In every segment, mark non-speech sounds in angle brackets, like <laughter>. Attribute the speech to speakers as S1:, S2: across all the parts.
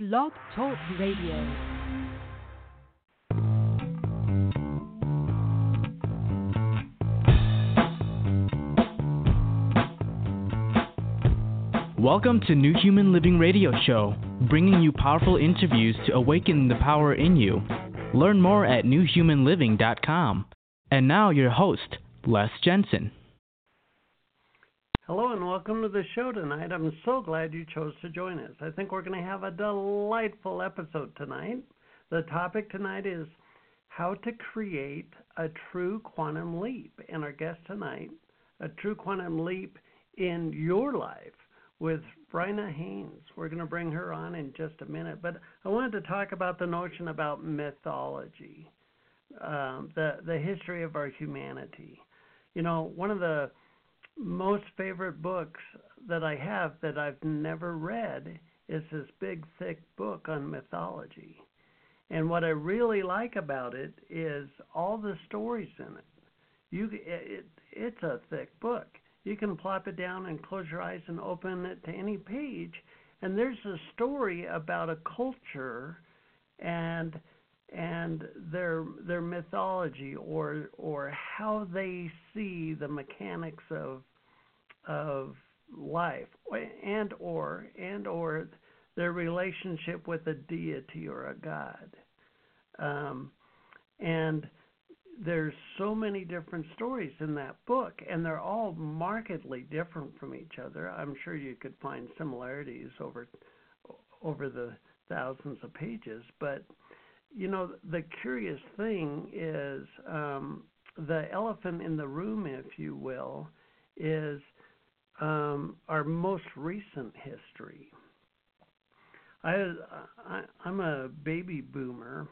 S1: Blog Talk Radio.
S2: Welcome to New Human Living Radio Show, bringing you powerful interviews to awaken the power in you. Learn more at newhumanliving.com. And now, your host, Les Jensen.
S3: Hello and welcome to the show tonight. I'm so glad you chose to join us. I think we're going to have a delightful episode tonight. The topic tonight is how to create a true quantum leap. And our guest tonight, a true quantum leap in your life with Bryna Haynes. We're going to bring her on in just a minute, but I wanted to talk about the notion about mythology, um, the the history of our humanity. You know, one of the most favorite books that I have that I've never read is this big thick book on mythology. And what I really like about it is all the stories in it. You it, it's a thick book. You can plop it down and close your eyes and open it to any page and there's a story about a culture and and their their mythology or or how they see the mechanics of of life and or and or their relationship with a deity or a god. Um, and there's so many different stories in that book and they're all markedly different from each other. I'm sure you could find similarities over over the thousands of pages but you know the curious thing is um, the elephant in the room if you will is um, our most recent history. I, I I'm a baby boomer,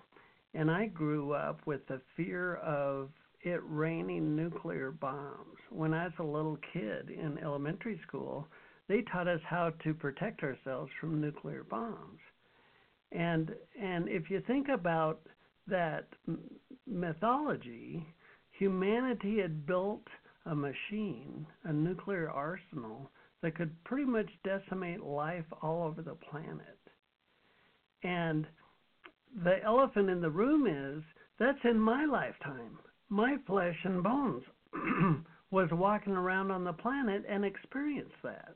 S3: and I grew up with the fear of it raining nuclear bombs. When I was a little kid in elementary school, they taught us how to protect ourselves from nuclear bombs. And and if you think about that mythology, humanity had built a machine, a nuclear arsenal that could pretty much decimate life all over the planet. And the elephant in the room is that's in my lifetime. My flesh and bones <clears throat> was walking around on the planet and experienced that.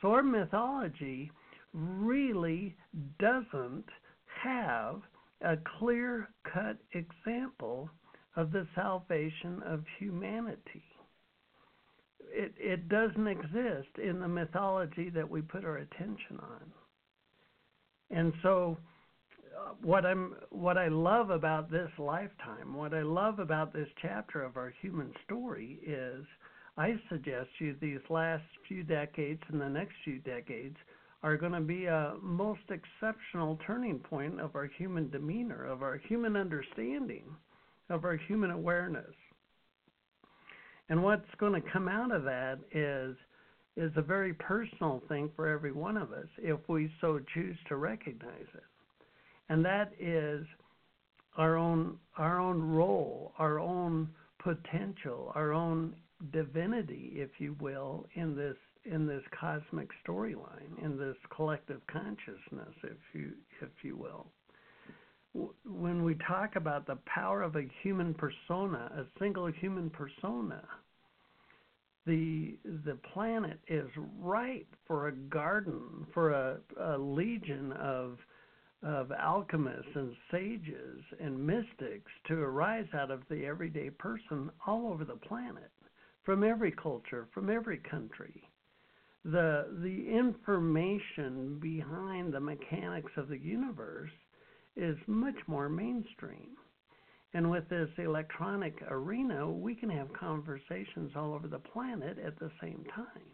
S3: So our mythology really doesn't have a clear cut example of the salvation of humanity it it doesn't exist in the mythology that we put our attention on. And so uh, what I'm what I love about this lifetime, what I love about this chapter of our human story is I suggest you these last few decades and the next few decades are going to be a most exceptional turning point of our human demeanor, of our human understanding, of our human awareness. And what's going to come out of that is is a very personal thing for every one of us if we so choose to recognize it. And that is our own our own role, our own potential, our own divinity, if you will, in this in this cosmic storyline, in this collective consciousness, if you if you will we talk about the power of a human persona, a single human persona, the the planet is ripe for a garden, for a, a legion of of alchemists and sages and mystics to arise out of the everyday person all over the planet, from every culture, from every country. The the information behind the mechanics of the universe is much more mainstream. And with this electronic arena, we can have conversations all over the planet at the same time.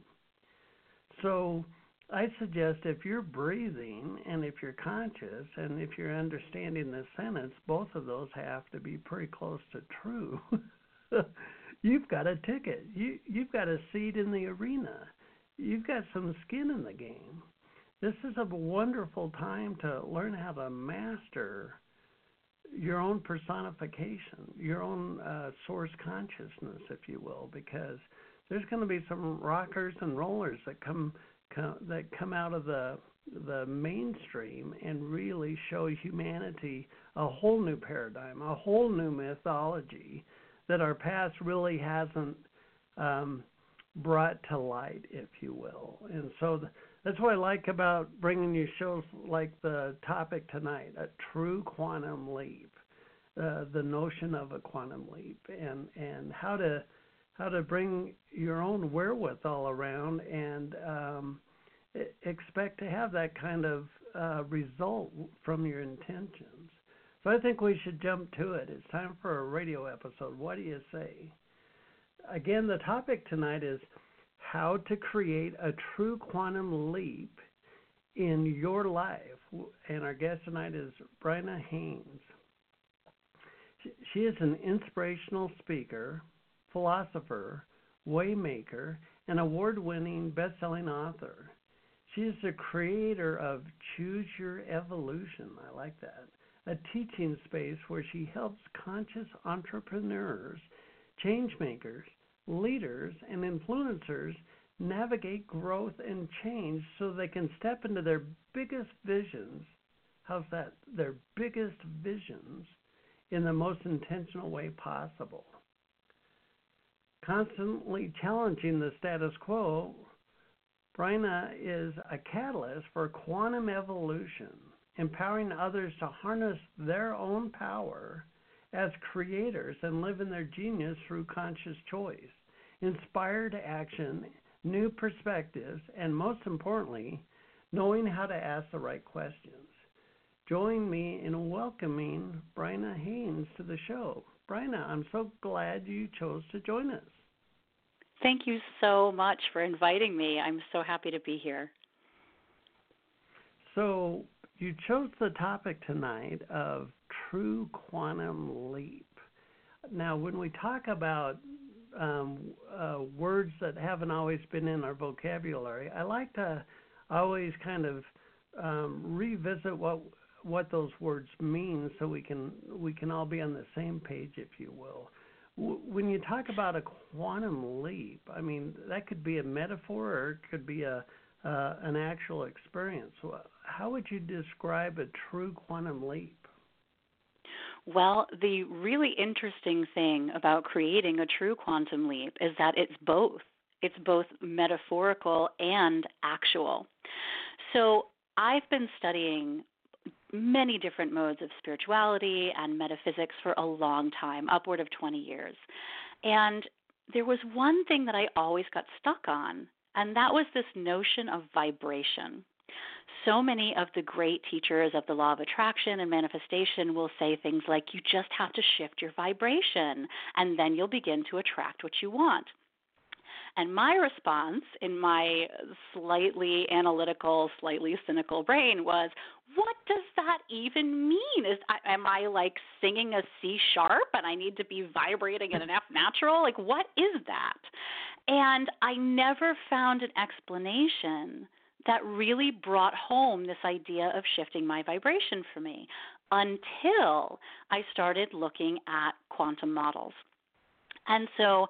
S3: So I suggest if you're breathing and if you're conscious and if you're understanding the sentence, both of those have to be pretty close to true. <laughs> you've got a ticket. You you've got a seat in the arena. You've got some skin in the game. This is a wonderful time to learn how to master your own personification, your own uh, source consciousness, if you will, because there's going to be some rockers and rollers that come come, that come out of the the mainstream and really show humanity a whole new paradigm, a whole new mythology that our past really hasn't um, brought to light, if you will. And so th- that's what I like about bringing you shows like the topic tonight, a true quantum leap, uh, the notion of a quantum leap, and and how to how to bring your own wherewithal around and um, expect to have that kind of uh, result from your intentions. So I think we should jump to it. It's time for a radio episode. What do you say? Again, the topic tonight is how to create a true quantum leap in your life. And our guest tonight is Bryna Haynes. She is an inspirational speaker, philosopher, waymaker, and award winning best selling author. She is the creator of Choose Your Evolution. I like that. A teaching space where she helps conscious entrepreneurs, change makers, leaders, and influencers navigate growth and change so they can step into their biggest visions. How's that? Their biggest visions in the most intentional way possible. Constantly challenging the status quo, Bryna is a catalyst for quantum evolution, empowering others to harness their own power as creators and live in their genius through conscious choice, inspired action, new perspectives, and most importantly, knowing how to ask the right questions. Join me in welcoming Bryna Haynes to the show. Bryna, I'm so glad you chose to join us.
S4: Thank you so much for inviting me. I'm so happy to be here.
S3: So, you chose the topic tonight of true quantum leap. Now, when we talk about um, uh, words that haven't always been in our vocabulary, I like to always kind of um, revisit what what those words mean so we can we can all be on the same page, if you will when you talk about a quantum leap, I mean that could be a metaphor or it could be a uh, an actual experience. How would you describe a true quantum leap?
S4: Well, the really interesting thing about creating a true quantum leap is that it's both. It's both metaphorical and actual. So I've been studying many different modes of spirituality and metaphysics for a long time, upward of 20 years. And there was one thing that I always got stuck on, and that was this notion of vibration. So many of the great teachers of the law of attraction and manifestation will say things like, you just have to shift your vibration, and then you'll begin to attract what you want. And my response in my slightly analytical, slightly cynical brain was, what does that even mean? Is am I like singing a C sharp and I need to be vibrating at an F natural? Like what is that? And I never found an explanation that really brought home this idea of shifting my vibration for me until I started looking at quantum models. And so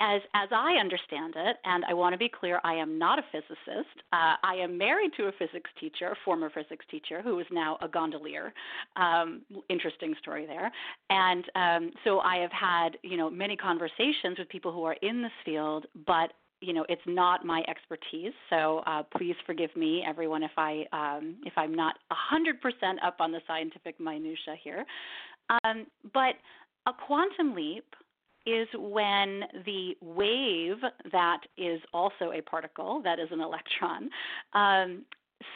S4: as as I understand it, and I want to be clear, I am not a physicist. Uh, I am married to a physics teacher, former physics teacher, who is now a gondolier. Um, interesting story there. And um, so I have had you know many conversations with people who are in this field, but you know it's not my expertise. So uh, please forgive me, everyone, if I um, if I'm not 100% up on the scientific minutia here. Um, but a quantum leap is when the wave that is also a particle, that is an electron, um,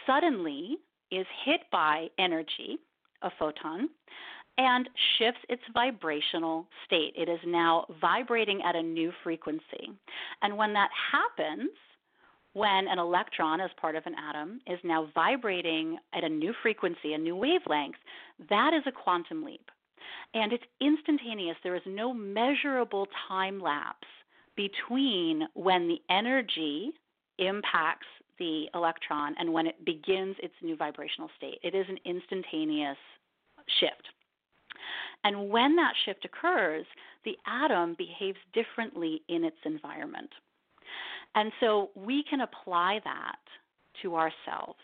S4: suddenly is hit by energy, a photon, and shifts its vibrational state. It is now vibrating at a new frequency. And when that happens, when an electron, as part of an atom, is now vibrating at a new frequency, a new wavelength, that is a quantum leap and it's instantaneous. There is no measurable time lapse between when the energy impacts the electron and when it begins its new vibrational state. It is an instantaneous shift. And when that shift occurs, the atom behaves differently in its environment. And so we can apply that to ourselves.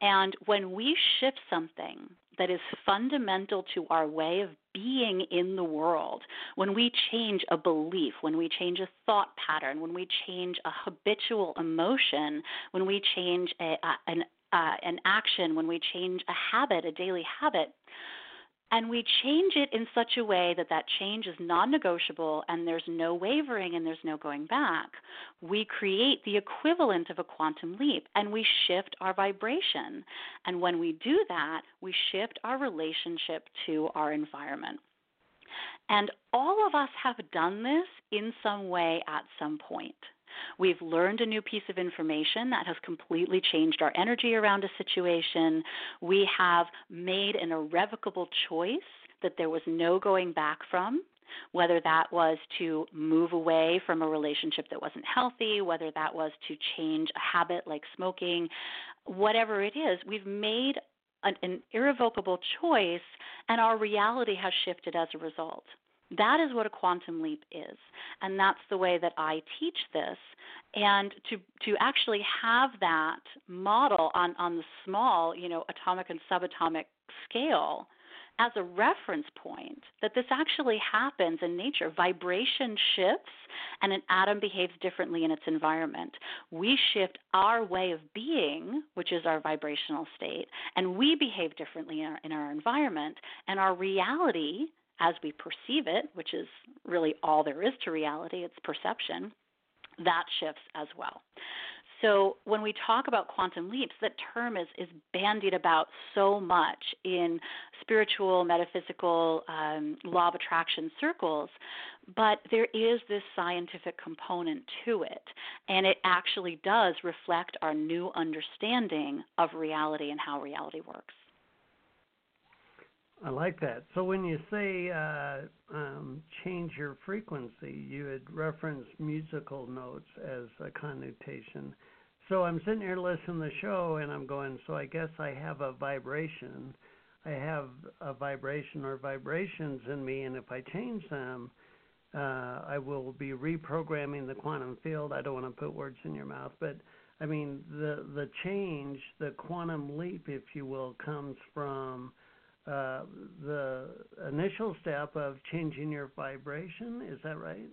S4: And when we shift something that is fundamental to our way of being in the world, when we change a belief, when we change a thought pattern, when we change a habitual emotion, when we change a, a, an, uh, an action, when we change a habit, a daily habit, and we change it in such a way that that change is non-negotiable and there's no wavering and there's no going back. We create the equivalent of a quantum leap and we shift our vibration. And when we do that we shift our relationship to our environment. And all of us have done this in some way at some point We've learned a new piece of information that has completely changed our energy around a situation. We have made an irrevocable choice that there was no going back from whether that was to move away from a relationship that wasn't healthy, whether that was to change a habit like smoking, whatever it is, we've made an, an, irrevocable choice and our reality has shifted as a result. That is what a quantum leap is. And that's the way that I teach this. And to to actually have that model on, on the small, you know, atomic and subatomic scale as a reference point that this actually happens in nature. Vibration shifts and an atom behaves differently in its environment. We shift our way of being, which is our vibrational state, and we behave differently in our, in our environment, and our reality as we perceive it, which is really all there is to reality, it's perception, that shifts as well. So when we talk about quantum leaps, that term is, is bandied about so much in spiritual, metaphysical, um, law of attraction circles, but there is this scientific component to it, and it actually does reflect our new understanding of reality and how reality works.
S3: I like that. So when you say uh, um, change your frequency, you had referenced musical notes as a connotation. So I'm sitting here listening to the show and I'm going, so I guess I have a vibration. I have a vibration or vibrations in me, and if I change them, uh, I will be reprogramming the quantum field. I don't want to put words in your mouth, but I mean the the change, the quantum leap, if you will, comes from uh, the initial step of changing your vibration. Is that right?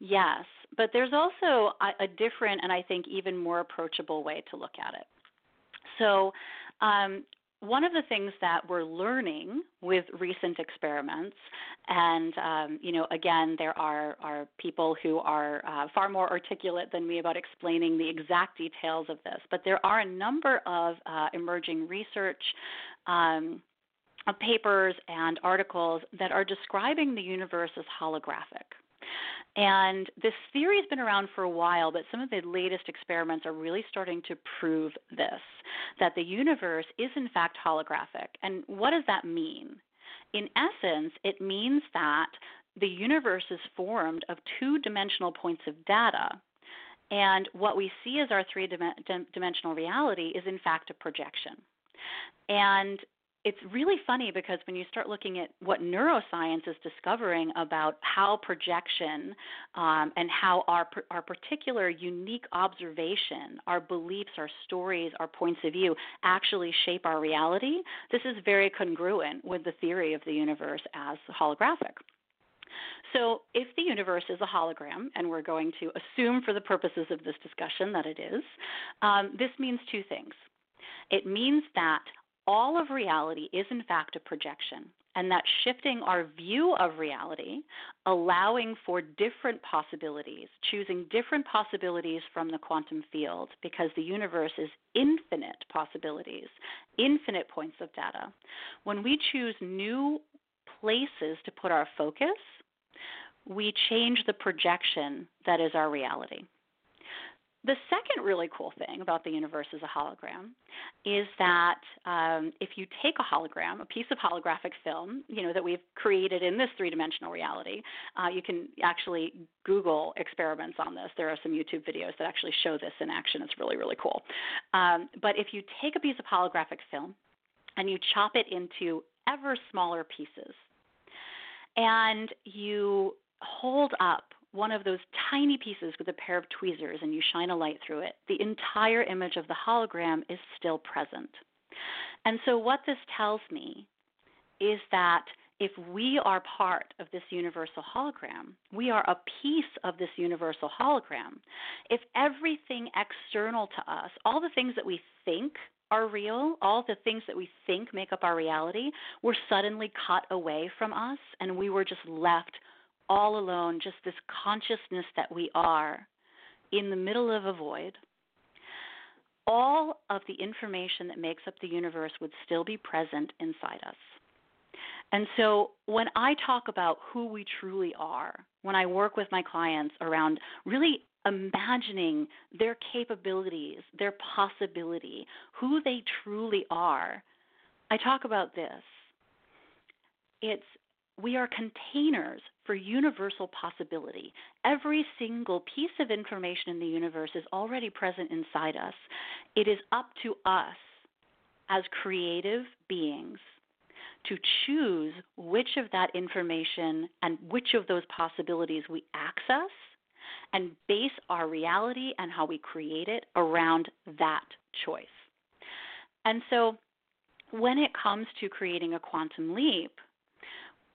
S4: Yes, but there's also a, a different and I think even more approachable way to look at it. So, um, one of the things that we're learning with recent experiments, and um, you know, again, there are are people who are uh, far more articulate than me about explaining the exact details of this, but there are a number of uh, emerging research. Um, papers and articles that are describing the universe as holographic. And this theory has been around for a while, but some of the latest experiments are really starting to prove this that the universe is in fact holographic. And what does that mean? In essence, it means that the universe is formed of two dimensional points of data. And what we see as our three dimensional reality is in fact a projection. And it's really funny because when you start looking at what neuroscience is discovering about how projection um, and how our our particular unique observation, our beliefs, our stories, our points of view actually shape our reality, this is very congruent with the theory of the universe as holographic. So, if the universe is a hologram, and we're going to assume for the purposes of this discussion that it is, um, this means two things. It means that all of reality is in fact a projection, and that shifting our view of reality, allowing for different possibilities, choosing different possibilities from the quantum field, because the universe is infinite possibilities, infinite points of data. When we choose new places to put our focus, we change the projection that is our reality. The second really cool thing about the universe as a hologram is that um, if you take a hologram, a piece of holographic film, you know that we've created in this three-dimensional reality, uh, you can actually Google experiments on this. There are some YouTube videos that actually show this in action. It's really really cool. Um, but if you take a piece of holographic film and you chop it into ever smaller pieces, and you hold up one of those tiny pieces with a pair of tweezers and you shine a light through it, the entire image of the hologram is still present. And so, what this tells me is that if we are part of this universal hologram, we are a piece of this universal hologram. If everything external to us, all the things that we think are real, all the things that we think make up our reality, were suddenly cut away from us and we were just left all alone, just this consciousness that we are in the middle of a void, all of the information that makes up the universe would still be present inside us. And so when I talk about who we truly are, when I work with my clients around really imagining their capabilities, their possibility, who they truly are, I talk about this. It's we are containers for universal possibility. Every single piece of information in the universe is already present inside us. It is up to us as creative beings to choose which of that information and which of those possibilities we access and base our reality and how we create it around that choice. And so when it comes to creating a quantum leap,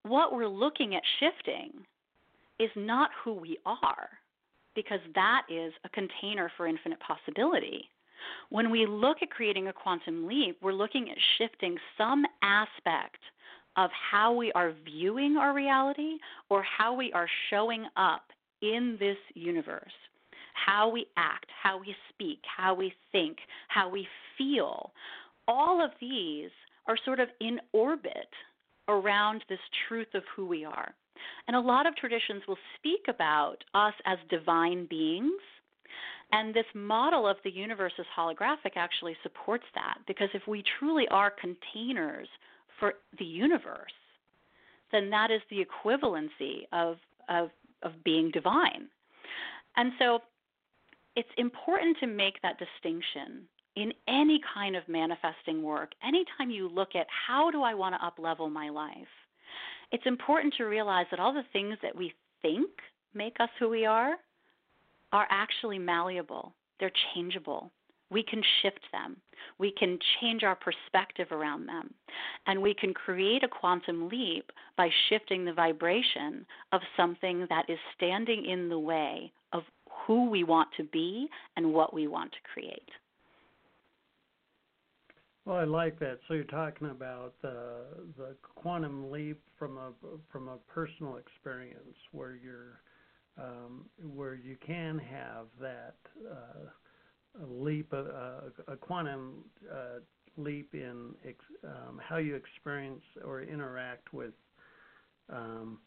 S4: what we're looking at shifting is not who we are, because that is a container for infinite possibility. When we look at creating a quantum leap, we're looking at shifting some aspect of how we are viewing our reality or how we are showing up in this universe. How we act, how we speak, how we think, how we feel. All of these are sort of in orbit around this truth of who we are. And a lot of traditions will speak about us as divine beings. And this model of the universe as holographic actually supports that because if we truly are containers for the universe, then that is the equivalency of, of, of being divine. And so it's important to make that distinction in any kind of manifesting work, anytime you look at how do I want to up level my life, it's important to realize that all the things that we think make us who we are are actually malleable, they're changeable. We can shift them. We can change our perspective around them. And we can create a quantum leap by shifting the vibration of something that is standing in the way of who we want to be and what we want to create.
S3: Well, I like that. So you're talking about the the quantum leap from a from a personal experience where you're um, where you can have that uh, leap, a, a, quantum uh, leap in ex, um, how you experience or interact with um,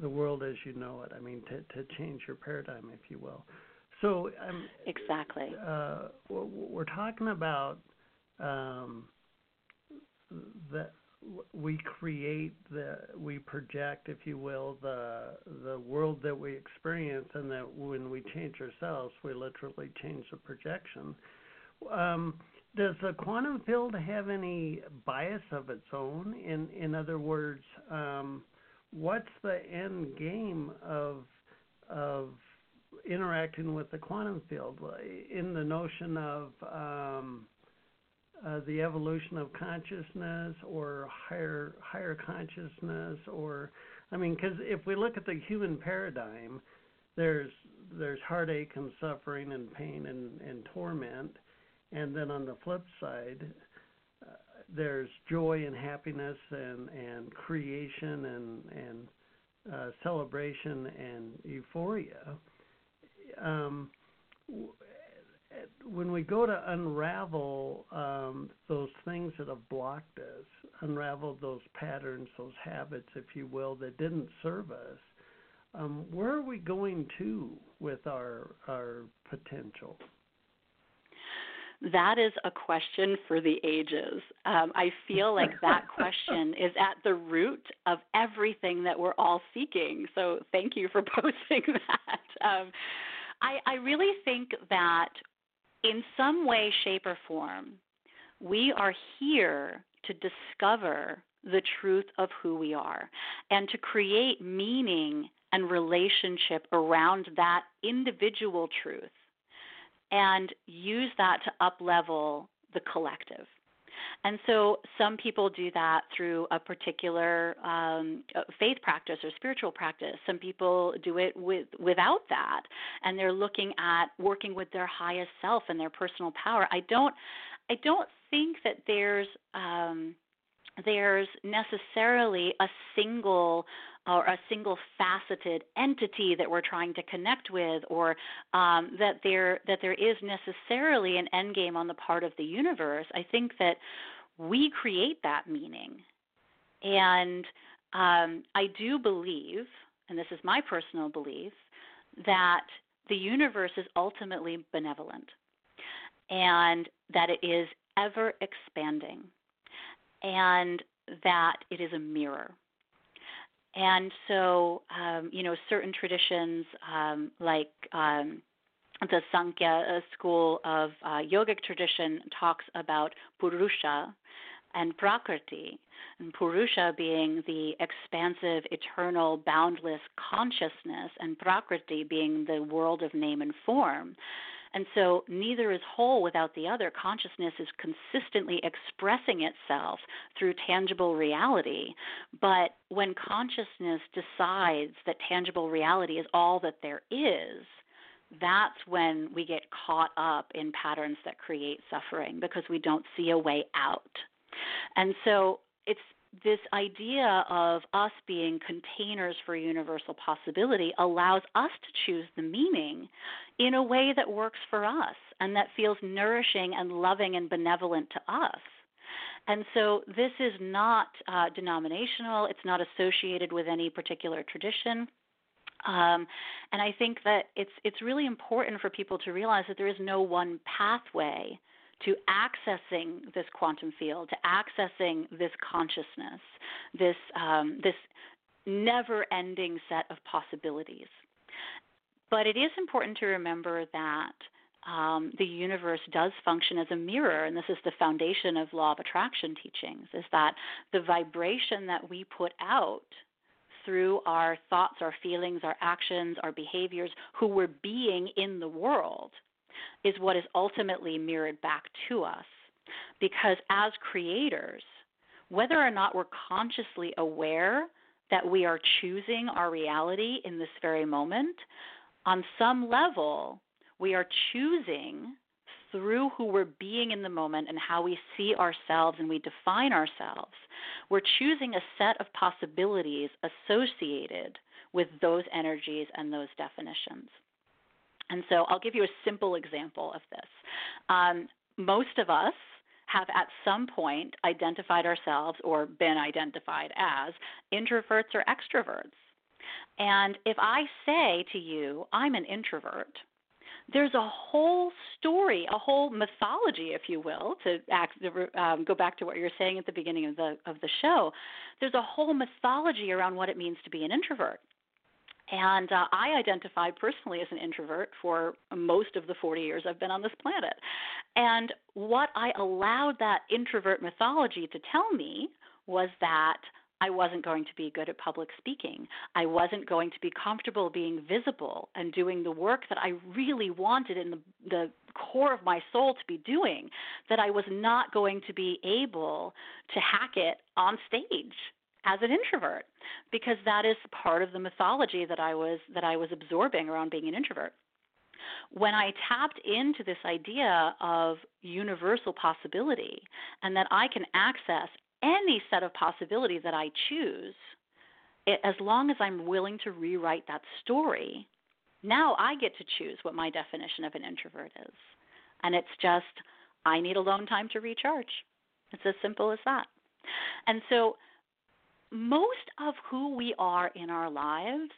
S3: the world as you know it. I mean, to to change your paradigm, if you will. So um,
S4: exactly,
S3: uh, we're talking about um, that we create the we project if you will the the world that we experience and that when we change ourselves we literally change the projection. Um, does the quantum field have any bias of its own? In in other words um, what's the end game of of interacting with the quantum field? In the notion of um, uh, the evolution of consciousness or higher higher consciousness or I mean because if we look at the human paradigm there's there's heartache and suffering and pain and, and torment. And then on the flip side uh, there's joy and happiness and and creation and and uh, celebration and euphoria. Um, when we go to unravel um, those things that have blocked us, unravel those patterns, those habits, if you will, that didn't serve us, um, where are we going to with our our potential?
S4: That is a question for the ages. Um, I feel like that question <laughs> is at the root of everything that we're all seeking. So thank you for <laughs> posting that. Um, I, I really think that in some way, shape, or form, we are here to discover the truth of who we are and to create meaning and relationship around that individual truth and use that to uplevel the collective. And so some people do that through a particular um, faith practice or spiritual practice. Some people do it with without that, and they're looking at working with their highest self and their personal power. I don't, I don't think that there's um, there's necessarily a single or a single faceted entity that we're trying to connect with or um, that there that there is necessarily an end game on the part of the universe i think that we create that meaning. And um, i do believe and this is my personal belief that the universe is ultimately benevolent and that it is ever expanding and that it is a mirror and so, um, you know, certain traditions um, like um, the Sankhya uh, school of uh, yogic tradition talks about Purusha and Prakriti, and Purusha being the expansive, eternal, boundless consciousness, and Prakriti being the world of name and form. And so neither is whole without the other. Consciousness is consistently expressing itself through tangible reality. But when consciousness decides that tangible reality is all that there is, that's when we get caught up in patterns that create suffering because we don't see a way out. And so it's this idea of us being containers for universal possibility allows us to choose the meaning in a way that works for us and that feels nourishing and loving and benevolent to us. And so this is not uh, denominational, it's not associated with any particular tradition. Um, and I think that it's it's really important for people to realize that there is no one pathway to accessing this quantum field, to accessing this consciousness, this um, this never-ending set of possibilities. But it is important to remember that um, the universe does function as a mirror, and this is the foundation of law of attraction teachings: is that the vibration that we put out through our thoughts, our feelings, our actions, our behaviors, who we're being in the world is what is ultimately mirrored back to us. Because as creators, whether or not we're consciously aware that we are choosing our reality in this very moment, on some level, we are choosing through who we're being in the moment and how we see ourselves and we define ourselves. We're choosing a set of possibilities associated with those energies and those definitions. And so I'll give you a simple example of this. Um, most of us have at some point identified ourselves or been identified as introverts or extroverts. And if I say to you, I'm an introvert, there's a whole story, a whole mythology, if you will, to act, um, go back to what you were saying at the beginning of the of the show. There's a whole mythology around what it means to be an introvert. And uh, I identified personally as an introvert for most of the 40 years I've been on this planet. And what I allowed that introvert mythology to tell me was that I wasn't going to be good at public speaking. I wasn't going to be comfortable being visible and doing the work that I really wanted in the, the core of my soul to be doing, that I was not going to be able to hack it on stage as an introvert because that is part of the mythology that I was that I was absorbing around being an introvert. When I tapped into this idea of universal possibility and that I can access any set of possibility that I choose, it, as long as I'm willing to rewrite that story, now I get to choose what my definition of an introvert is. And it's just, I need alone time to recharge. It's as simple as that. And so most of who we are in our lives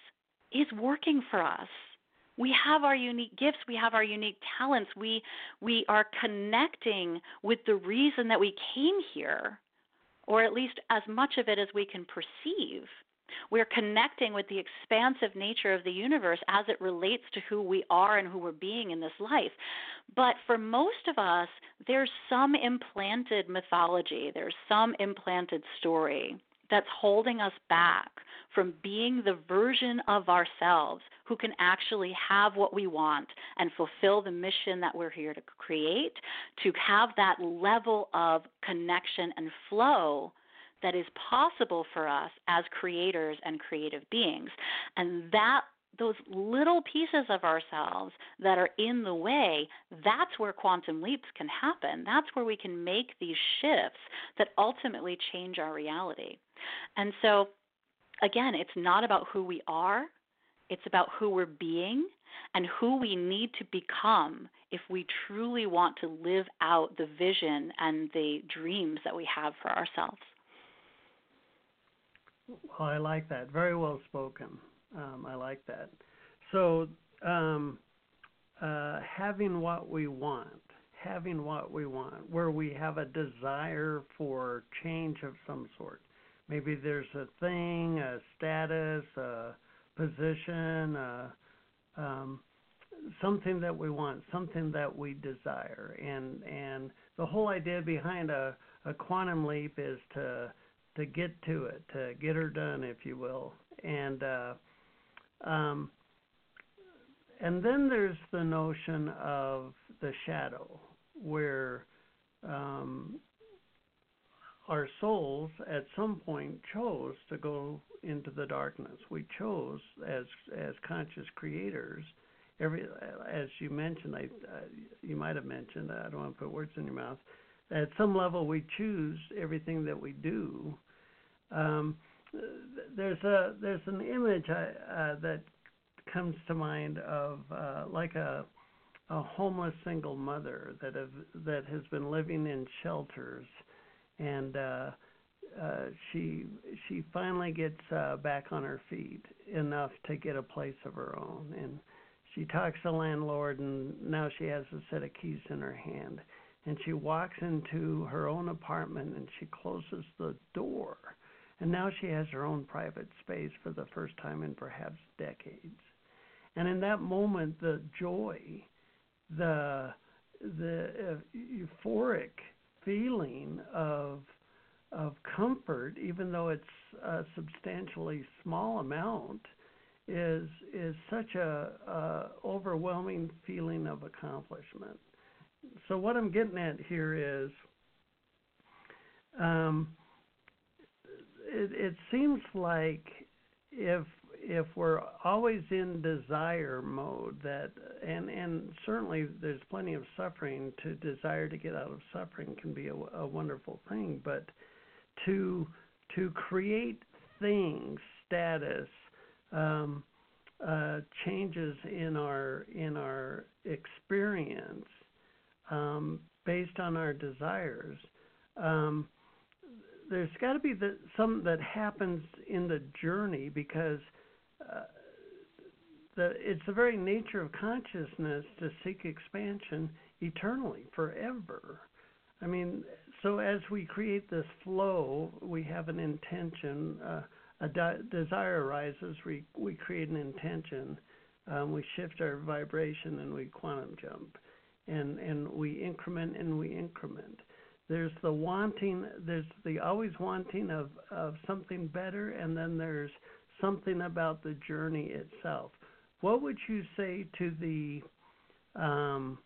S4: is working for us. We have our unique gifts, we have our unique talents. We we are connecting with the reason that we came here, or at least as much of it as we can perceive We're connecting with the expansive nature of the universe as it relates to who we are and who we're being in this life. But for most of us, there's some implanted mythology, there's some implanted story that's holding us back from being the version of ourselves who can actually have what we want and fulfill the mission that we're here to create, to have that level of connection and flow that is possible for us as creators and creative beings. And that those little pieces of ourselves that are in the way, that's where quantum leaps can happen. That's where we can make these shifts that ultimately change our reality. And so, again, it's not about who we are, it's about who we're being and who we need to become if we truly want to live out the vision and the dreams that we have for ourselves.
S3: Well, I like that. Very well spoken. Um, I like that. So, um, uh, having what we want, having what we want, where we have a desire for change of some sort. Maybe there's a thing, a status, a position, a, um, something that we want, something that we desire, and and the whole idea behind a, a quantum leap is to to get to it, to get her done, if you will, and uh, um, and then there's the notion of the shadow, where um, our souls at some point chose to go into the darkness. We chose as as conscious creators. Every as you mentioned, I, uh, you might have mentioned. I don't want to put words in your mouth. At some level, we choose everything that we do. Um, there's a there's an image I, uh, that comes to mind of uh, like a a homeless single mother that have that has been living in shelters and uh, uh, she she finally gets uh, back on her feet enough to get a place of her own, and she talks to the landlord, and now she has a set of keys in her hand, and she walks into her own apartment, and she closes the door, and now she has her own private space for the first time in perhaps decades, and in that moment, the joy, the the uh, euphoric feeling of of comfort, even though it's a substantially small amount, is is such a, a overwhelming feeling of accomplishment. So what I'm getting at here is, um, it, it seems like if if we're always in desire mode that and and certainly there's plenty of suffering to desire to get out of suffering can be a, a wonderful thing but to to create things status um, uh, changes in our in our experience um, based on our desires um, there's got to be the, some that happens in the journey because uh, the, it's the very nature of consciousness to seek expansion eternally, forever. I mean, so as we create this flow, we have an intention. Uh, a de- desire arises, we, we create an intention. Um, we shift our vibration and we quantum jump. And, and we increment and we increment. There's the wanting, there's the always wanting of, of something better, and then there's something about the journey itself. What would you say to the um,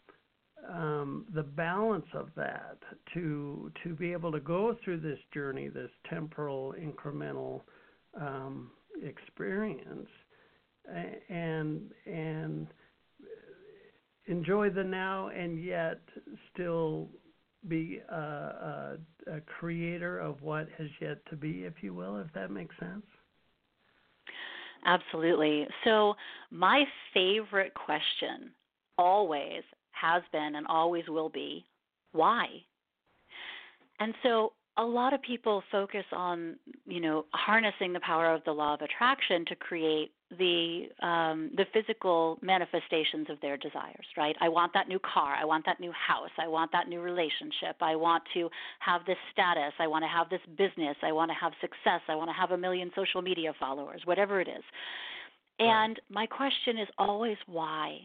S3: um, the balance of that to to be able to go through this journey, this temporal incremental um, experience, and and enjoy the now, and yet still be a, a, creator of what has yet to be, if you will, if that makes sense.
S4: Absolutely. So, my favorite question always has been and always will be why? And so, a lot of people focus on, you know, harnessing the power of the law of attraction to create the um, the physical manifestations of their desires. Right? I want that new car. I want that new house. I want that new relationship. I want to have this status. I want to have this business. I want to have success. I want to have a million social media followers. Whatever it is. And my question is always why?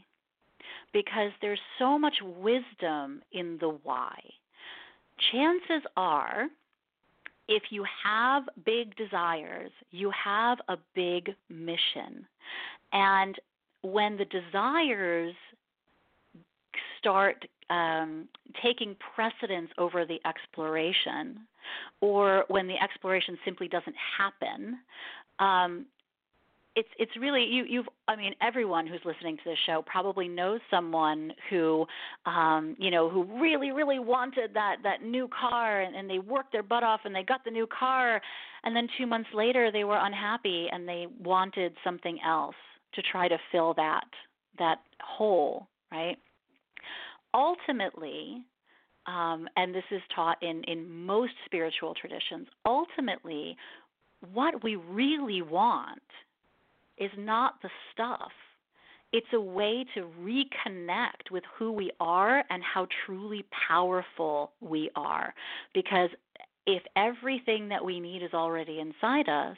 S4: Because there's so much wisdom in the why. Chances are if you have big desires, you have a big mission. And when the desires start um, taking precedence over the exploration, or when the exploration simply doesn't happen, um, it's it's really you you've I mean everyone who's listening to this show probably knows someone who um you know who really really wanted that that new car and, and they worked their butt off and they got the new car. And then 2 months later they were unhappy and they wanted something else to try to fill that that hole right? Ultimately um, and this is taught in, in most spiritual traditions, ultimately, what we really want is not the stuff. It's a way to reconnect with who we are and how truly powerful we are. Because if everything that we need is already inside us,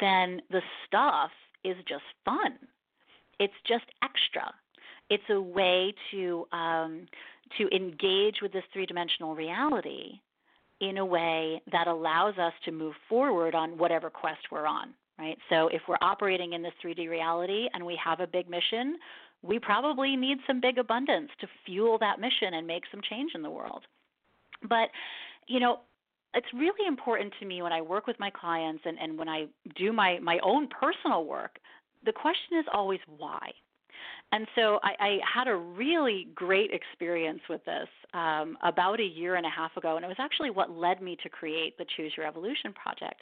S4: then the stuff is just fun. It's just extra. It's a way to um, to engage with this three dimensional reality in a way that allows us to move forward on whatever quest we're on right? So if we're operating in this 3D reality and we have a big mission, we probably need some big abundance to fuel that mission and make some change in the world. But, you know, it's really important to me when I work with my clients and, and when I do my, my own personal work, the question is always why. And so I, I had a really great experience with this um, about a year and a half ago, and it was actually what led me to create the Choose Your Evolution project.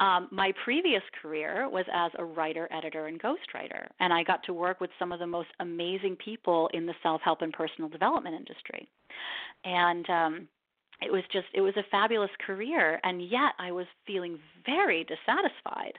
S4: Um, my previous career was as a writer, editor, and ghostwriter, and I got to work with some of the most amazing people in the self help and personal development industry. And um, it was just it was a fabulous career and yet i was feeling very dissatisfied.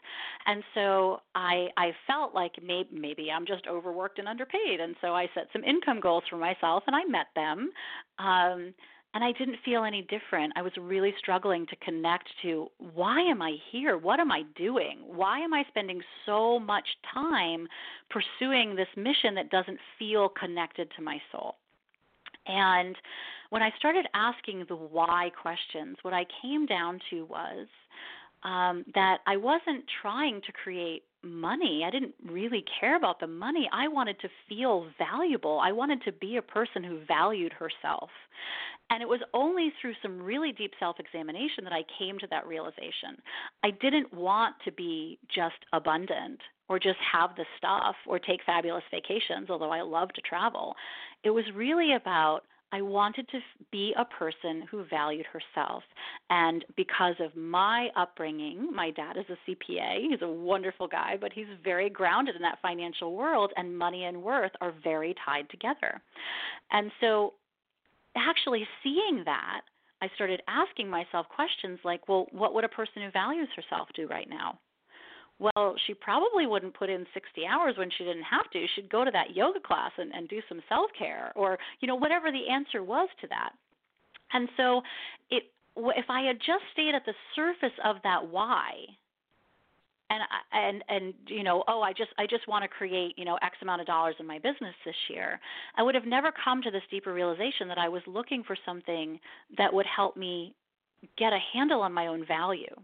S4: And so i i felt like maybe maybe i'm just overworked and underpaid and so i set some income goals for myself and i met them. Um and i didn't feel any different. I was really struggling to connect to why am i here? What am i doing? Why am i spending so much time pursuing this mission that doesn't feel connected to my soul? And when I started asking the why questions, what I came down to was um, that I wasn't trying to create money. I didn't really care about the money. I wanted to feel valuable. I wanted to be a person who valued herself. And it was only through some really deep self examination that I came to that realization. I didn't want to be just abundant or just have the stuff or take fabulous vacations, although I love to travel. It was really about I wanted to be a person who valued herself. And because of my upbringing, my dad is a CPA. He's a wonderful guy, but he's very grounded in that financial world, and money and worth are very tied together. And so, actually seeing that, I started asking myself questions like, well, what would a person who values herself do right now? Well, she probably wouldn't put in 60 hours when she didn't have to. She'd go to that yoga class and, and do some self care or, you know, whatever the answer was to that. And so it, if I had just stayed at the surface of that why, and and and you know oh i just i just want to create you know x amount of dollars in my business this year i would have never come to this deeper realization that i was looking for something that would help me get a handle on my own value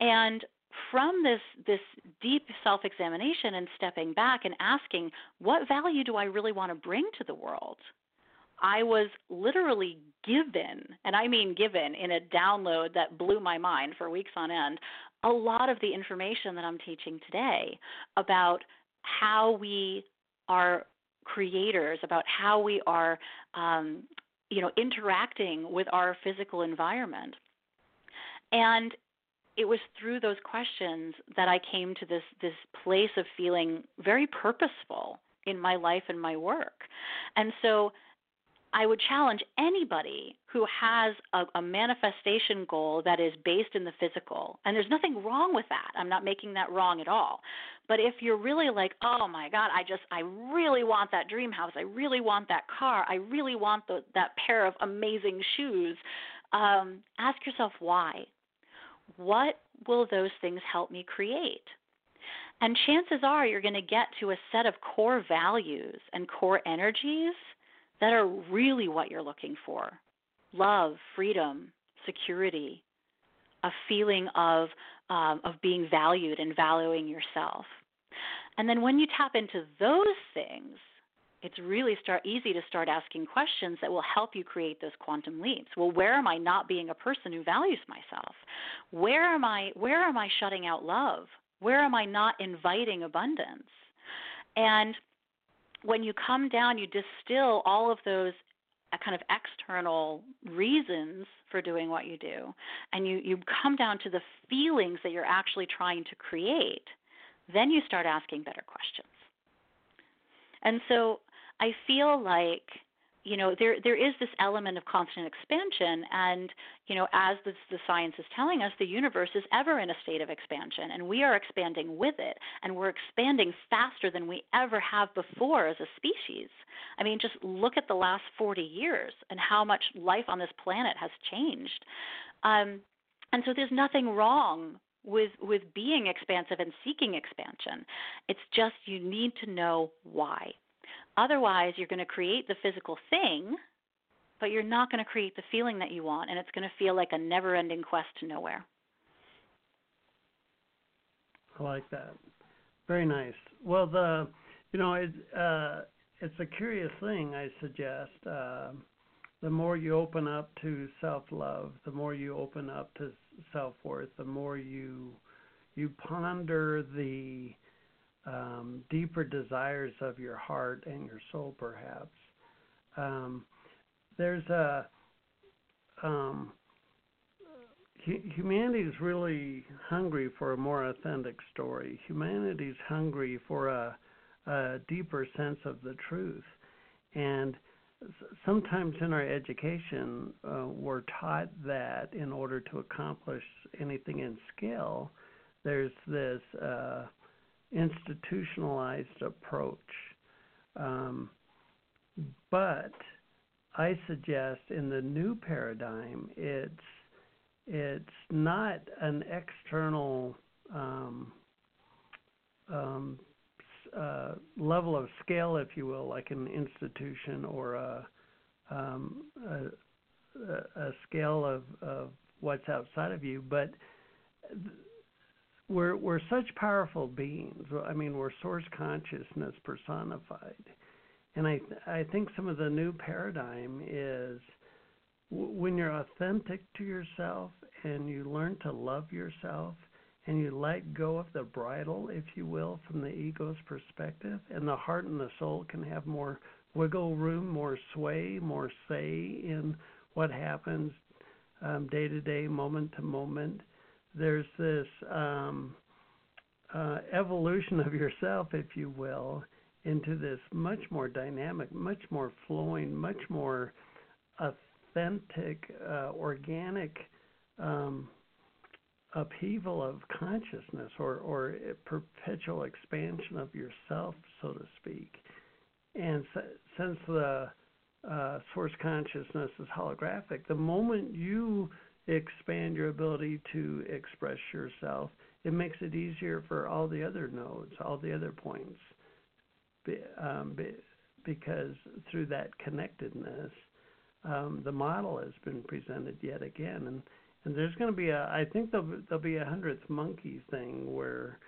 S4: and from this this deep self-examination and stepping back and asking what value do I really want to bring to the world? I was literally given and I mean given in a download that blew my mind for weeks on end a lot of the information that I'm teaching today about how we are creators about how we are um, you know interacting with our physical environment. And it was through those questions that I came to this this place of feeling very purposeful in my life and my work. And so I would challenge anybody who has a, a, manifestation goal that is based in the physical, and there's nothing wrong with that. I'm not making that wrong at all. But if you're really like, oh my God, I just, I really want that dream house, I really want that car, I really want the, that pair of amazing shoes, um, ask yourself why. What will those things help me create? And chances are you're going to get to a set of core values and core energies that are really what you're looking for love, freedom, security, a feeling of, um, of being valued and valuing yourself. And then when you tap into those things, it's really start easy to start asking questions that will help you create those quantum leaps. Well, where am I not being a person who values myself? Where am I where am I shutting out love? Where am I not inviting abundance? And when you come down, you distill all of those uh, kind of external reasons for doing what you do, and you, you come down to the feelings that you're actually trying to create, then you start asking better questions. And so I feel like you know there there is this element of constant expansion and you know as the, the science is telling us the universe is ever in a state of expansion and we are expanding with it and we're expanding faster than we ever have before as a species. I mean just look at the last 40 years and how much life on this planet has changed. Um, and so there's nothing wrong with with being expansive and seeking expansion. It's just you need to know why Otherwise, you're going to create the physical thing, but you're not going to create the feeling that you want, and it's going to feel like a never ending quest to nowhere.
S3: I like that. Very nice. Well, the you know it, uh, it's a curious thing. I suggest uh, the more you open up to self love, the more you open up to self worth, the more you you ponder the um, deeper desires of your heart and your soul, perhaps. Um, there's a um, humanity is really hungry for a more authentic story. Humanity is hungry for a, a deeper sense of the truth, and sometimes in our education, uh, we're taught that in order to accomplish anything in skill, there's this uh, institutionalized approach. Um, but I suggest in the new paradigm, it's it's not an external um, um, uh, level of scale, if you will, like an institution or a, um, a, a scale of, of what's outside of you, but we're we're such powerful beings. I mean, we're source consciousness personified, and I I think some of the new paradigm is when you're authentic to yourself and you learn to love yourself and you let go of the bridle, if you will, from the ego's perspective, and the heart and the soul can have more wiggle room, more sway, more say in what happens um, day to day, moment to moment there's this um, uh, evolution of yourself, if you will, into this much more dynamic, much more flowing, much more authentic, uh, organic um, upheaval of consciousness or, or perpetual expansion of yourself, so to speak. And so, since the uh, source consciousness is holographic, the moment you expand your ability to express yourself, it makes it easier for all the other nodes, all the other points, um, because through that connectedness, um, the model has been presented yet again, and and there's going to be a, I think there'll, there'll be a hundredth monkey thing where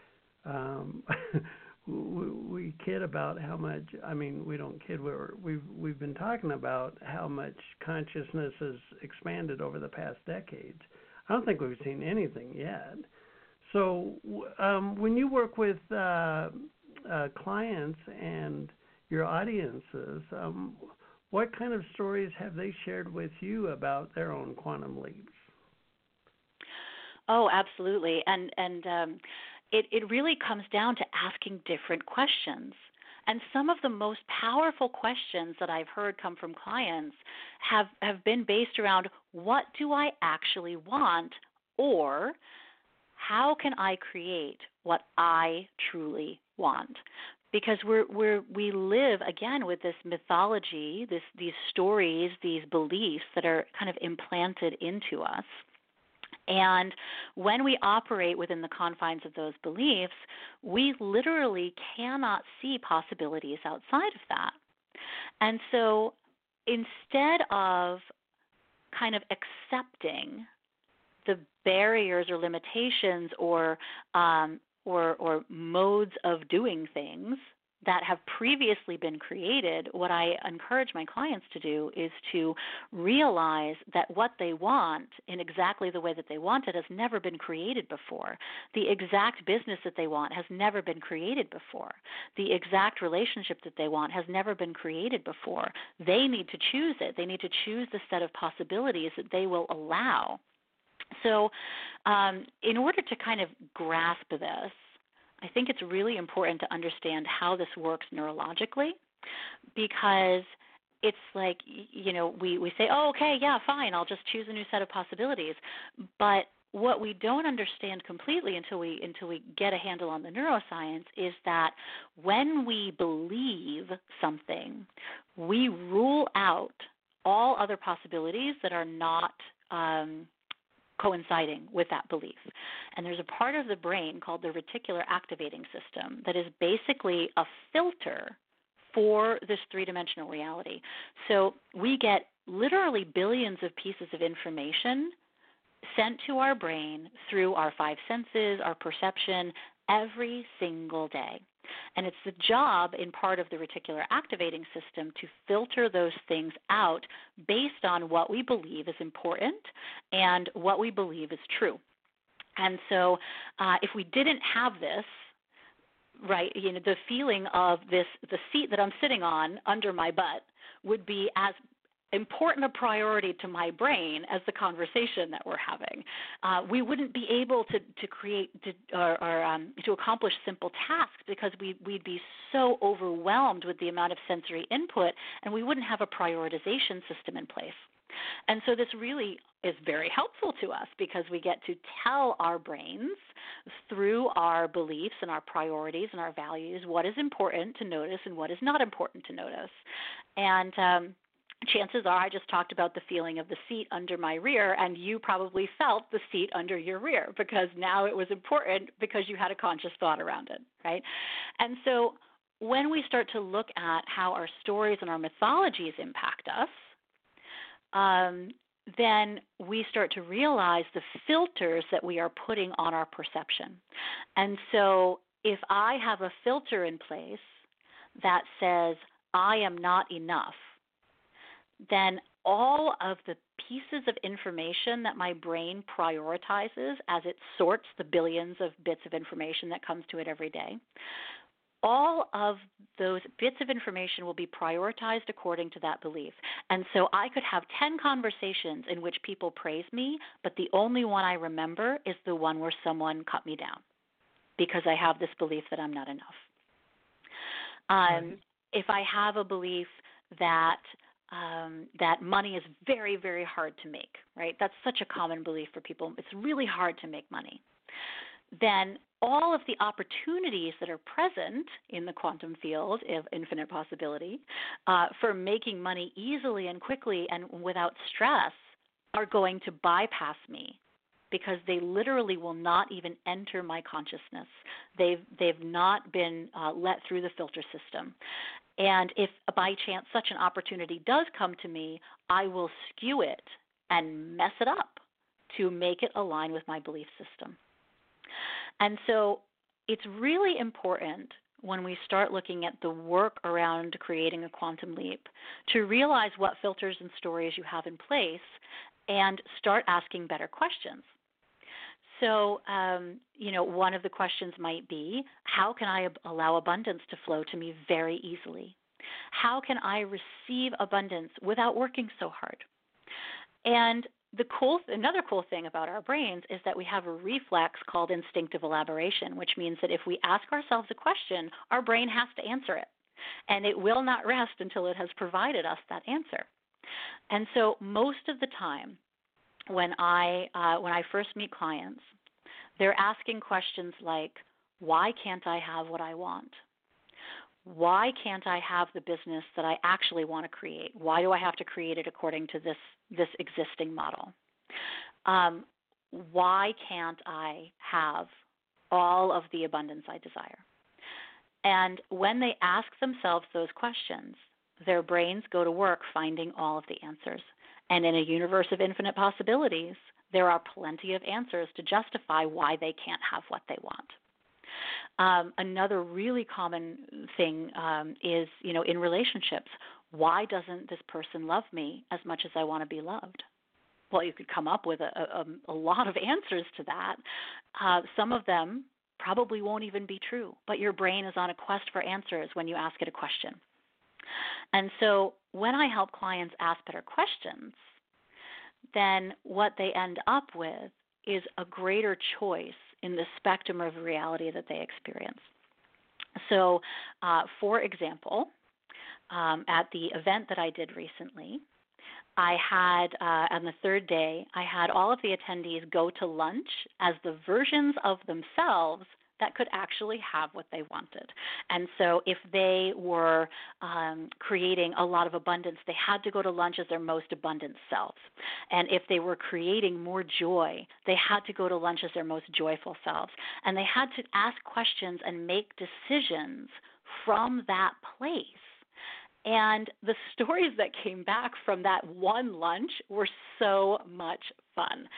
S3: um, <laughs> we kid about how much i mean we don't kid we're, we've we've been talking about how much consciousness has expanded over the past decades. I don't think we've seen anything yet. So um, when you work with uh, uh, clients and your audiences um, what kind of stories have they shared with you about their own quantum leaps?
S4: Oh absolutely. And and um, it, it really comes down to asking different questions. And some of the most powerful questions that I've heard come from clients have, have been based around what do I actually want or how can I create what I truly want? Because we're we're we live again with this mythology, this these stories, these beliefs that are kind of implanted into us. And when we operate within the confines of those beliefs, we literally cannot see possibilities outside of that. And so instead of kind of accepting the barriers or limitations or um, or, or modes of doing things that have previously been created, what I encourage my clients to do is to realize that what they want in exactly the way that they want it has never been created before. The exact business that they want has never been created before. The exact relationship that they want has never been created before. They need to choose it. They need to choose the set of possibilities that they will allow. So, um, in order to kind of grasp this, I think it's really important to understand how this works neurologically because it's like you know we we say oh okay yeah fine I'll just choose a new set of possibilities. But what we don't understand completely until we until we get a handle on the neuroscience is that when we believe something we rule out all other possibilities that are not um, coinciding with that belief. And there's a part of the brain called the reticular activating system that is basically a filter for this three dimensional reality. So we get literally billions of pieces of information sent to our brain through our five senses, our perception, every single day. And it's the job, in part of the reticular activating system, to filter those things out based on what we believe is important and what we believe is true. And so, uh, if we didn't have this, right, you know, the feeling of this, the seat that I'm sitting on under my butt would be as important a priority to my brain as the conversation that we're having. Uh, we wouldn't be able to, to create to, or, or um, to accomplish simple tasks because we, we'd be so overwhelmed with the amount of sensory input and we wouldn't have a prioritization system in place. And so this really is very helpful to us because we get to tell our brains through our beliefs and our priorities and our values what is important to notice and what is not important to notice. And um, chances are I just talked about the feeling of the seat under my rear, and you probably felt the seat under your rear because now it was important because you had a conscious thought around it, right? And so when we start to look at how our stories and our mythologies impact us, um, then we start to realize the filters that we are putting on our perception. And so if I have a filter in place that says, I am not enough, then all of the pieces of information that my brain prioritizes as it sorts the billions of bits of information that comes to it every day, all of those bits of information will be prioritized according to that belief. And so I could have 10 conversations in which people praise me, but the only one I remember is the one where someone cut me down because I have this belief that I'm not enough. Um, right. If I have a belief that um, that money is very, very hard to make, right? That's such a common belief for people. It's really hard to make money. Then all of the opportunities that are present in the quantum field of infinite possibility uh, for making money easily and quickly and without stress are going to bypass me because they literally will not even enter my consciousness. They've they've not been uh, let through the filter system, and if by chance such an opportunity does come to me, I will skew it and mess it up to make it align with my belief system. And so it's really important when we start looking at the work around creating a quantum leap to realize what filters and stories you have in place and start asking better questions. So, um, you know, one of the questions might be how can I allow abundance to flow to me very easily? How can I receive abundance without working so hard? And the cool another cool thing about our brains is that we have a reflex called instinctive elaboration, which means that if we ask ourselves a question, our brain has to answer it. and it will not rest until it has provided us that answer. And so, most of the time, when I uh, when I first meet clients, they're asking questions like, "Why can't I have what I want?" why can't I have the business that I actually want to create? Why do I have to create it according to this this existing model? Um, why can't I have all of the abundance I desire? And when they ask themselves those questions, their brains go to work finding all of the answers. And in a universe of infinite possibilities, there are plenty of answers to justify why they can't have what they want. Um, another really common thing um, is, you know, in relationships, why doesn't this person love me as much as I want to be loved? Well, you could come up with a, a, a lot of <laughs> answers to that. Uh, some of them probably won't even be true, but your brain is on a quest for answers when you ask it a question. And so when I help clients ask better questions, then what they end up with is a greater choice in the spectrum of reality that they experience. So, uh, for example, um, at the event that I did recently, I had uh, on the third day, I had all of the attendees go to lunch as the versions of themselves that could actually have what they wanted. And so, if they were um, creating a lot of abundance, they had to go to lunch as their most abundant selves. And if they were creating more joy, they had to go to lunch as their most joyful selves. And they had to ask questions and make decisions from that place. And the <laughs> stories that came back from that one lunch were so much fun.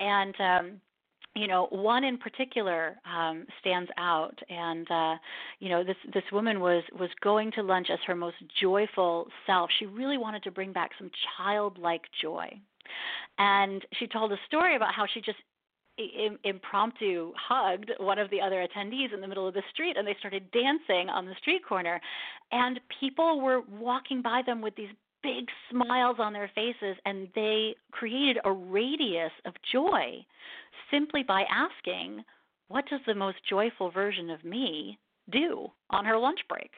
S4: And um, you know, one in particular um, stands out, and uh, you know, this this woman was was going to lunch as her most joyful self. She really wanted to bring back some childlike joy, and she told a story about how she just impromptu hugged one of the other attendees in the middle of the street and they started dancing on the street corner. And people were walking by them with these big smiles on their faces and they created a radius of joy simply by asking, What does the most joyful version of me do on her lunch break?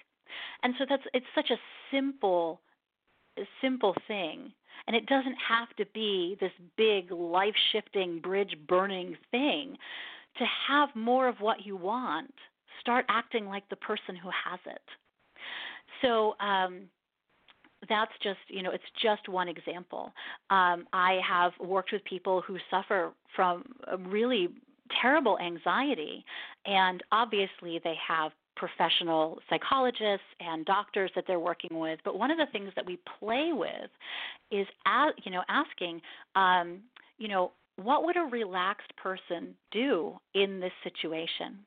S4: And so that's it's such a simple simple thing. And it doesn't have to be this big life shifting, bridge burning thing. To have more of what you want, start acting like the person who has it. So, um, that's just you know it's just one example. Um, I have worked with people who suffer from really terrible anxiety, and obviously they have professional psychologists and doctors that they're working with. But one of the things that we play with is, you know, asking, um, you know, what would a relaxed person do in this situation?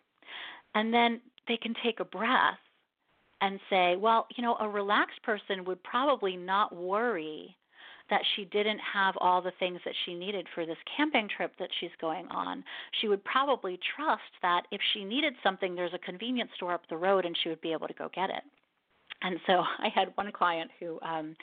S4: And then they can take a breath and say, well, you know, a relaxed person would probably not worry that she didn't have all the things that she needed for this camping trip that she's going on. She would probably trust that if she needed something, there's a convenience store up the road and she would be able to go get it. And so <laughs> I had one client who um,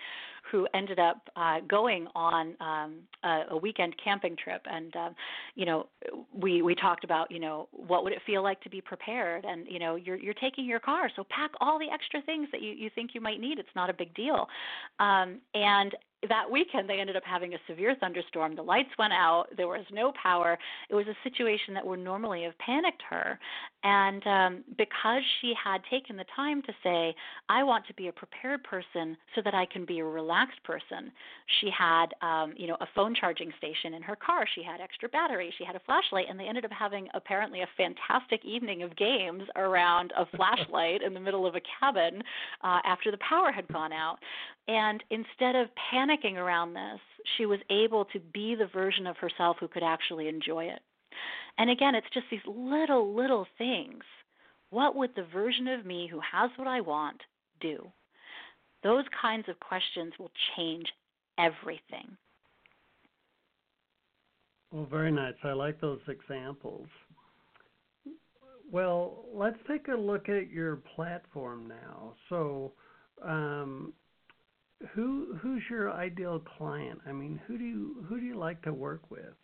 S4: who ended up uh, going on um, a, a weekend camping trip, and um, you know, we we talked about you know what would it feel like to be prepared, and you know, you're you're taking your car, so pack all the extra things that you you think you might need. It's not a big deal, um, and that weekend they ended up having a severe thunderstorm. The lights went out. There was no power. It was a situation that would normally have panicked her. And um, because she had taken the time to say, I want to be a prepared person so that I can be a relaxed person, she had, um, you know, a phone charging station in her car. She had extra battery. She had a flashlight. And they ended up having apparently a fantastic evening of games around a flashlight in the middle of a cabin uh, after the power had gone out. And instead of panicking around this, she was able to be the version of herself who could actually enjoy it. And again, it's just these little, little things. What would the version of me who has what I want do? Those kinds of questions will change everything.
S3: Well, very nice. I like those examples. Well, let's take a look at your platform now. So, um, who who's your ideal client? I mean, who do you who do you like to work with?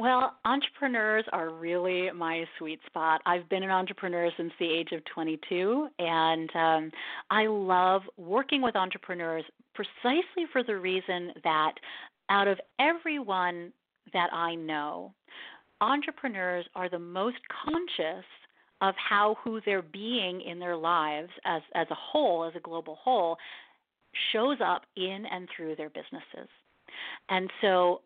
S4: Well, entrepreneurs are really my sweet spot. I've been an entrepreneur since the age of 22, and um, I love working with entrepreneurs precisely for the reason that out of everyone that I know, entrepreneurs are the most conscious of how who they're being in their lives as as a whole, as a global whole, shows up in and through their businesses. And so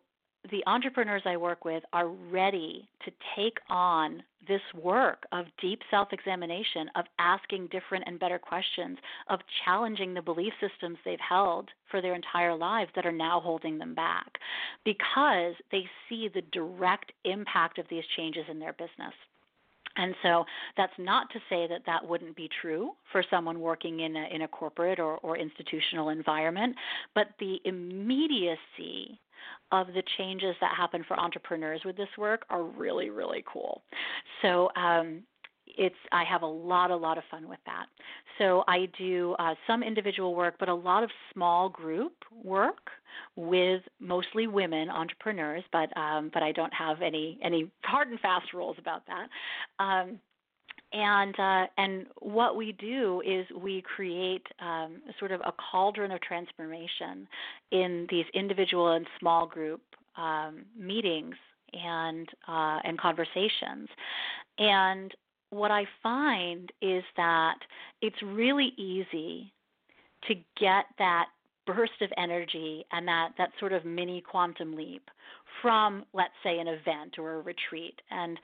S4: the entrepreneurs I work with are ready to take on this work of deep self examination, of asking different and better questions, of challenging the belief systems they've held for their entire lives that are now holding them back because they see the direct impact of these changes in their business. And so that's not to say that that wouldn't be true for someone working in a, in a corporate or, or institutional environment, but the immediacy of the changes that happen for entrepreneurs with this work are really, really cool. So, um, it's I have a lot a lot of fun with that. So I do uh, some individual work, but a lot of small group work with mostly women entrepreneurs. But um, but I don't have any any hard and fast rules about that. Um, and uh, and what we do is we create um, sort of a cauldron of transformation in these individual and small group um, meetings and uh, and conversations. And what I find is that it's really easy to get that burst of energy and that that sort of mini quantum leap from, let's say, an event or a retreat. And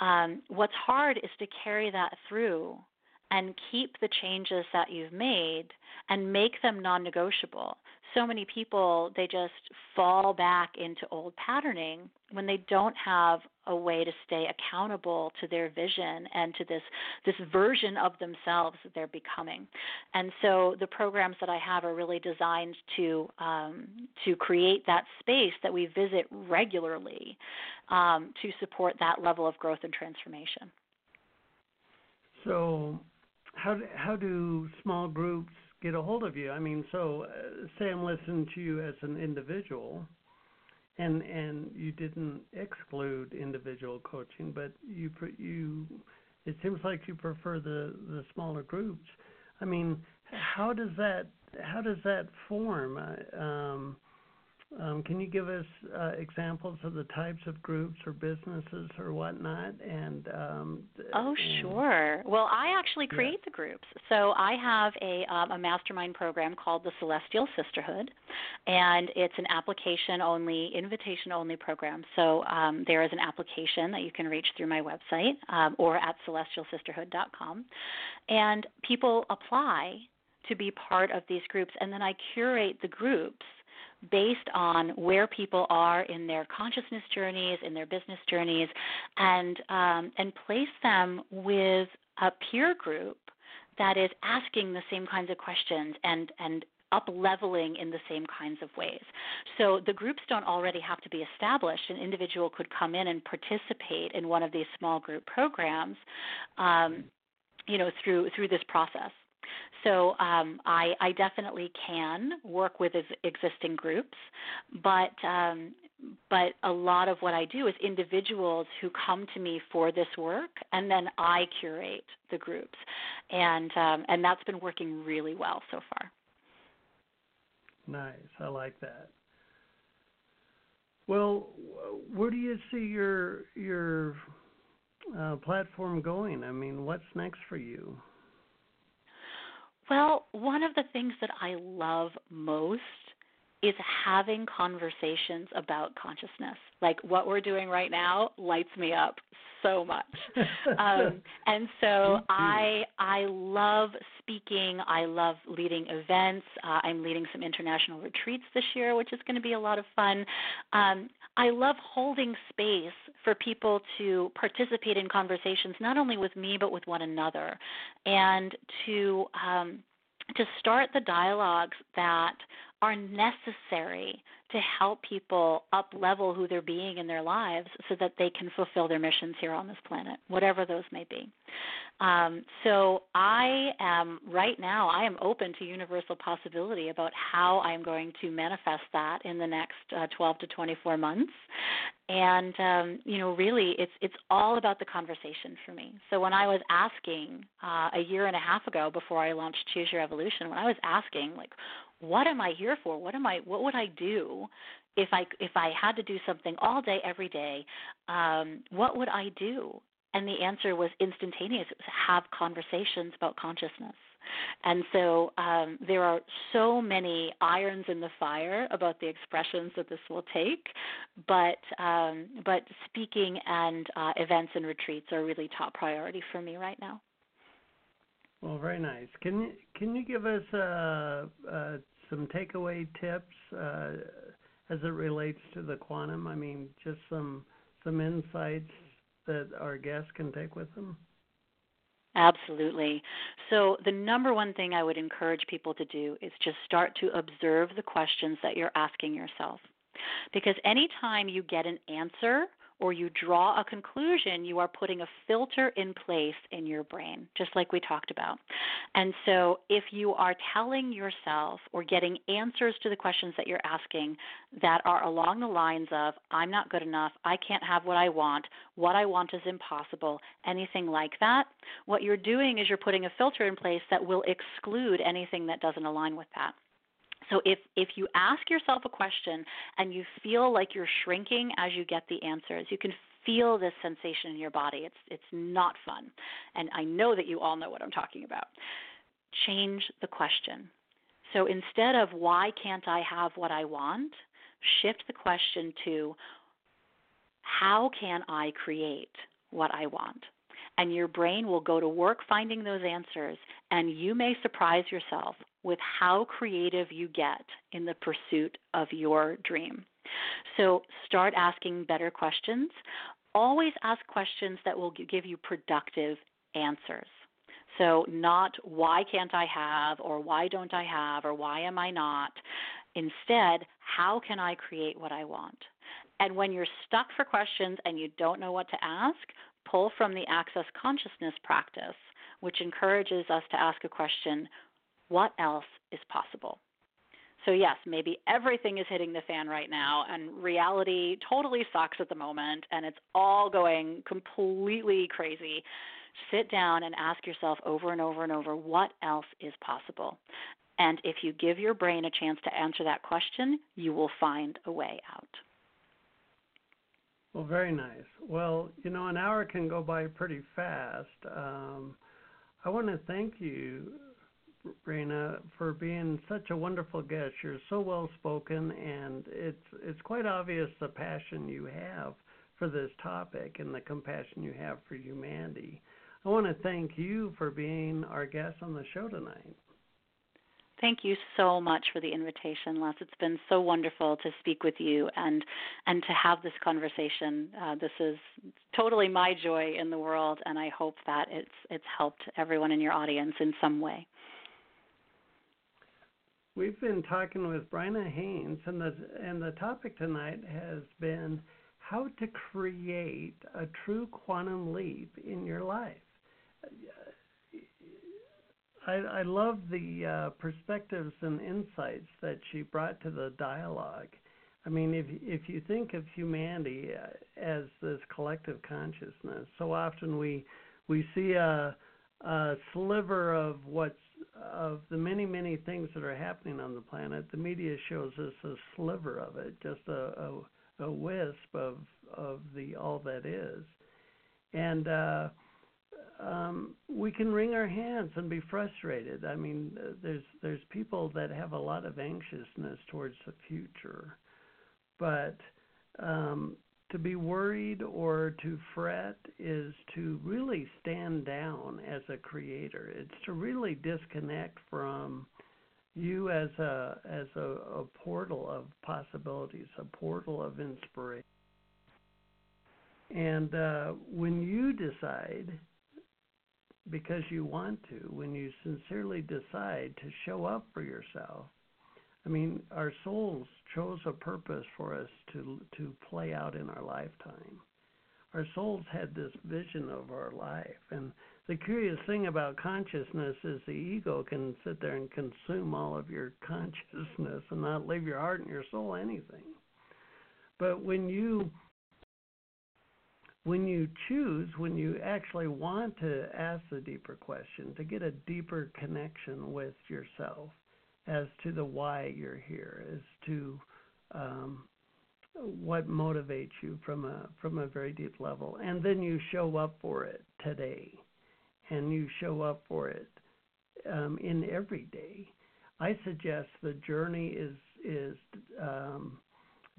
S4: um, what's hard is to carry that through and keep the changes that you've made and make them non negotiable so many people they just fall back into old patterning when they don't have a way to stay accountable to their vision and to this this version of themselves that they're becoming. And so the programs that I have are really designed to um, to create that space that we visit regularly um, to support that level of growth and transformation.
S3: So, how do, how do small groups get a hold of you. I mean, so uh, say I'm to you as an individual, and and you didn't exclude individual coaching, but you you it seems like you prefer the the smaller groups. I mean, how does that how does that form? Um, can you give us uh, examples of the types of groups or businesses or whatnot? And um,
S4: oh,
S3: and,
S4: sure. Well, I actually create yeah. the groups. So I have a um, a mastermind program called the Celestial Sisterhood, and it's an application only, invitation only program. So um, there is an application that you can reach through my website um, or at celestialsisterhood.com, and people apply to be part of these groups, and then I curate the groups based on where people are in their consciousness journeys, in their business journeys, and um, and place them with a peer group that is asking the same kinds of questions and and up leveling in the same kinds of ways. So the groups don't already have to be established. An individual could come in and participate in one of these small group programs, um, you know, through through this process. So um, I, I, definitely can work with existing groups, but um, but a lot of what I do is individuals who come to me for this work, and then I curate the groups, and um, and that's been working really well so far.
S3: Nice, I like that. Well, where do you see your your uh, platform going? I mean, what's next for you?
S4: Well, one of the things that I love most is having conversations about consciousness. Like what we're doing right now lights me up so much. <laughs> um, and so I I love speaking. I love leading events. Uh, I'm leading some international retreats this year, which is going to be a lot of fun. Um, I love holding space for people to participate in conversations, not only with me but with one another, and to um, to start the dialogues that are necessary to help people up level who they're being in their lives so that they can fulfill their missions here on this planet, whatever those may be. Um, so I am right now I am open to universal possibility about how I'm going to manifest that in the next uh, 12 to 24 months, and um, you know really it's it's all about the conversation for me so when i was asking uh, a year and a half ago before i launched choose your evolution when i was asking like what am i here for? What am i what would i do if i if i had to do something all day every day? Um, what would i do? And the answer was instantaneous. It was have conversations about consciousness. And so um, there are so many irons in the fire about the expressions that this will take, but um, but speaking and uh, events and retreats are really top priority for me right now.
S3: Well, very nice. Can you can you give us uh, uh, some takeaway tips uh, as it relates to the quantum? I mean, just some some insights that our guests can take with them.
S4: Absolutely. So, the number one thing I would encourage people to do is just start to observe the questions that you're asking yourself. Because anytime you get an answer or you draw a conclusion, you are putting a filter in place in your brain, just like we talked about. And so, if you are telling yourself or getting answers to the questions that you're asking that are along the lines of, I'm not good enough, I can't have what I want, what I want is impossible, anything like that, what you're doing is you're putting a filter in place that will exclude anything that doesn't align with that. So if if you ask yourself a question and you feel like you're shrinking as you get the answers, you can feel this sensation in your body. It's it's not fun. And I know that you all know what I'm talking about. Change the question. So instead of why can't I have what I want, shift the question to how can I create what I want? And your brain will go to work finding those answers, and you may surprise yourself with how creative you get in the pursuit of your dream. So start asking better questions. Always ask questions that will give you productive answers. So, not why can't I have, or why don't I have, or why am I not? Instead, how can I create what I want? And when you're stuck for questions and you don't know what to ask, pull from the Access Consciousness practice, which encourages us to ask a question what else is possible? So, yes, maybe everything is hitting the fan right now, and reality totally sucks at the moment, and it's all going completely crazy. Sit down and ask yourself over and over and over what else is possible. And if you give your brain a chance to answer that question, you will find a way out.
S3: Well, very nice. Well, you know, an hour can go by pretty fast. Um, I want to thank you Bryna, for being such a wonderful guest. You're so well spoken, and it's it's quite obvious the passion you have for this topic and the compassion you have for humanity. I want to thank you for being our guest on the show tonight.
S4: Thank you so much for the invitation, Les. It's been so wonderful to speak with you and and to have this conversation. Uh, this is totally my joy in the world, and I hope that it's it's helped everyone in your audience in some way.
S3: We've been talking with Bryna Haynes, and the and the topic tonight has been how to create a true quantum leap in your life. I, I love the uh, perspectives and insights that she brought to the dialogue. I mean, if if you think of humanity uh, as this collective consciousness, so often we we see a, a sliver of what's of the many, many things that are happening on the planet, the media shows us a sliver of it, just a, a, a wisp of of the all that is, and uh, um, we can wring our hands and be frustrated. I mean, there's there's people that have a lot of anxiousness towards the future, but um, to be worried or to fret is to really stand down as a creator. It's to really disconnect from you as a as a, a portal of possibilities, a portal of inspiration. And uh, when you decide, because you want to, when you sincerely decide to show up for yourself, I mean, our souls chose a purpose for us to to play out in our lifetime. Our souls had this vision of our life, and the curious thing about consciousness is the ego can sit there and consume all of your <laughs> consciousness and not leave your heart and your soul anything. But when you when you choose, when you actually want to ask the deeper question, to get a deeper connection with yourself as to the why you're here, as to um, what motivates you from a from a very deep level, and then you show up for it today, and you show up for it um, in every day. I suggest the journey is is um,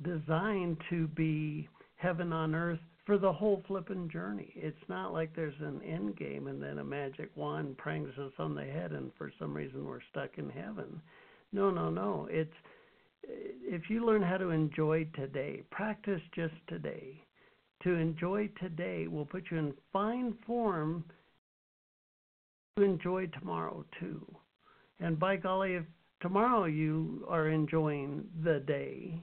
S3: designed to be heaven on earth for the whole flippin' journey. It's not like there's an end game and then a magic wand prangs us on the head and for some reason we're stuck in heaven. No, no, no. It's if you learn how to enjoy today, practice just today. To enjoy today will put you in fine form to enjoy tomorrow too. And by golly, if tomorrow you are enjoying the day,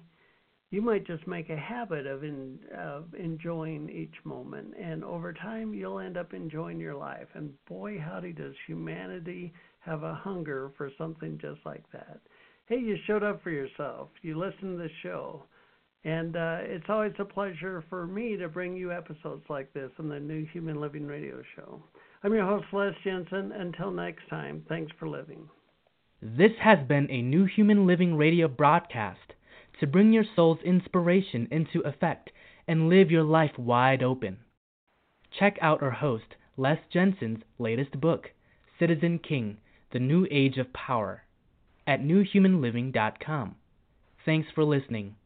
S3: you might just make a habit of, in, of enjoying each moment. And over time, you'll end up enjoying your life. And boy, howdy, does humanity have a hunger for something just like that. Hey, you showed up for yourself. You listened to the show. And uh, it's always a pleasure for me to bring you episodes like this on the New Human Living Radio Show. I'm your host, Les Jensen. Until next time, thanks for living.
S2: This has been a New Human Living Radio broadcast to bring your soul's inspiration into effect and live your life wide open. Check out our host, Les Jensen's latest book, Citizen King The New Age of Power, at newhumanliving.com. Thanks for listening.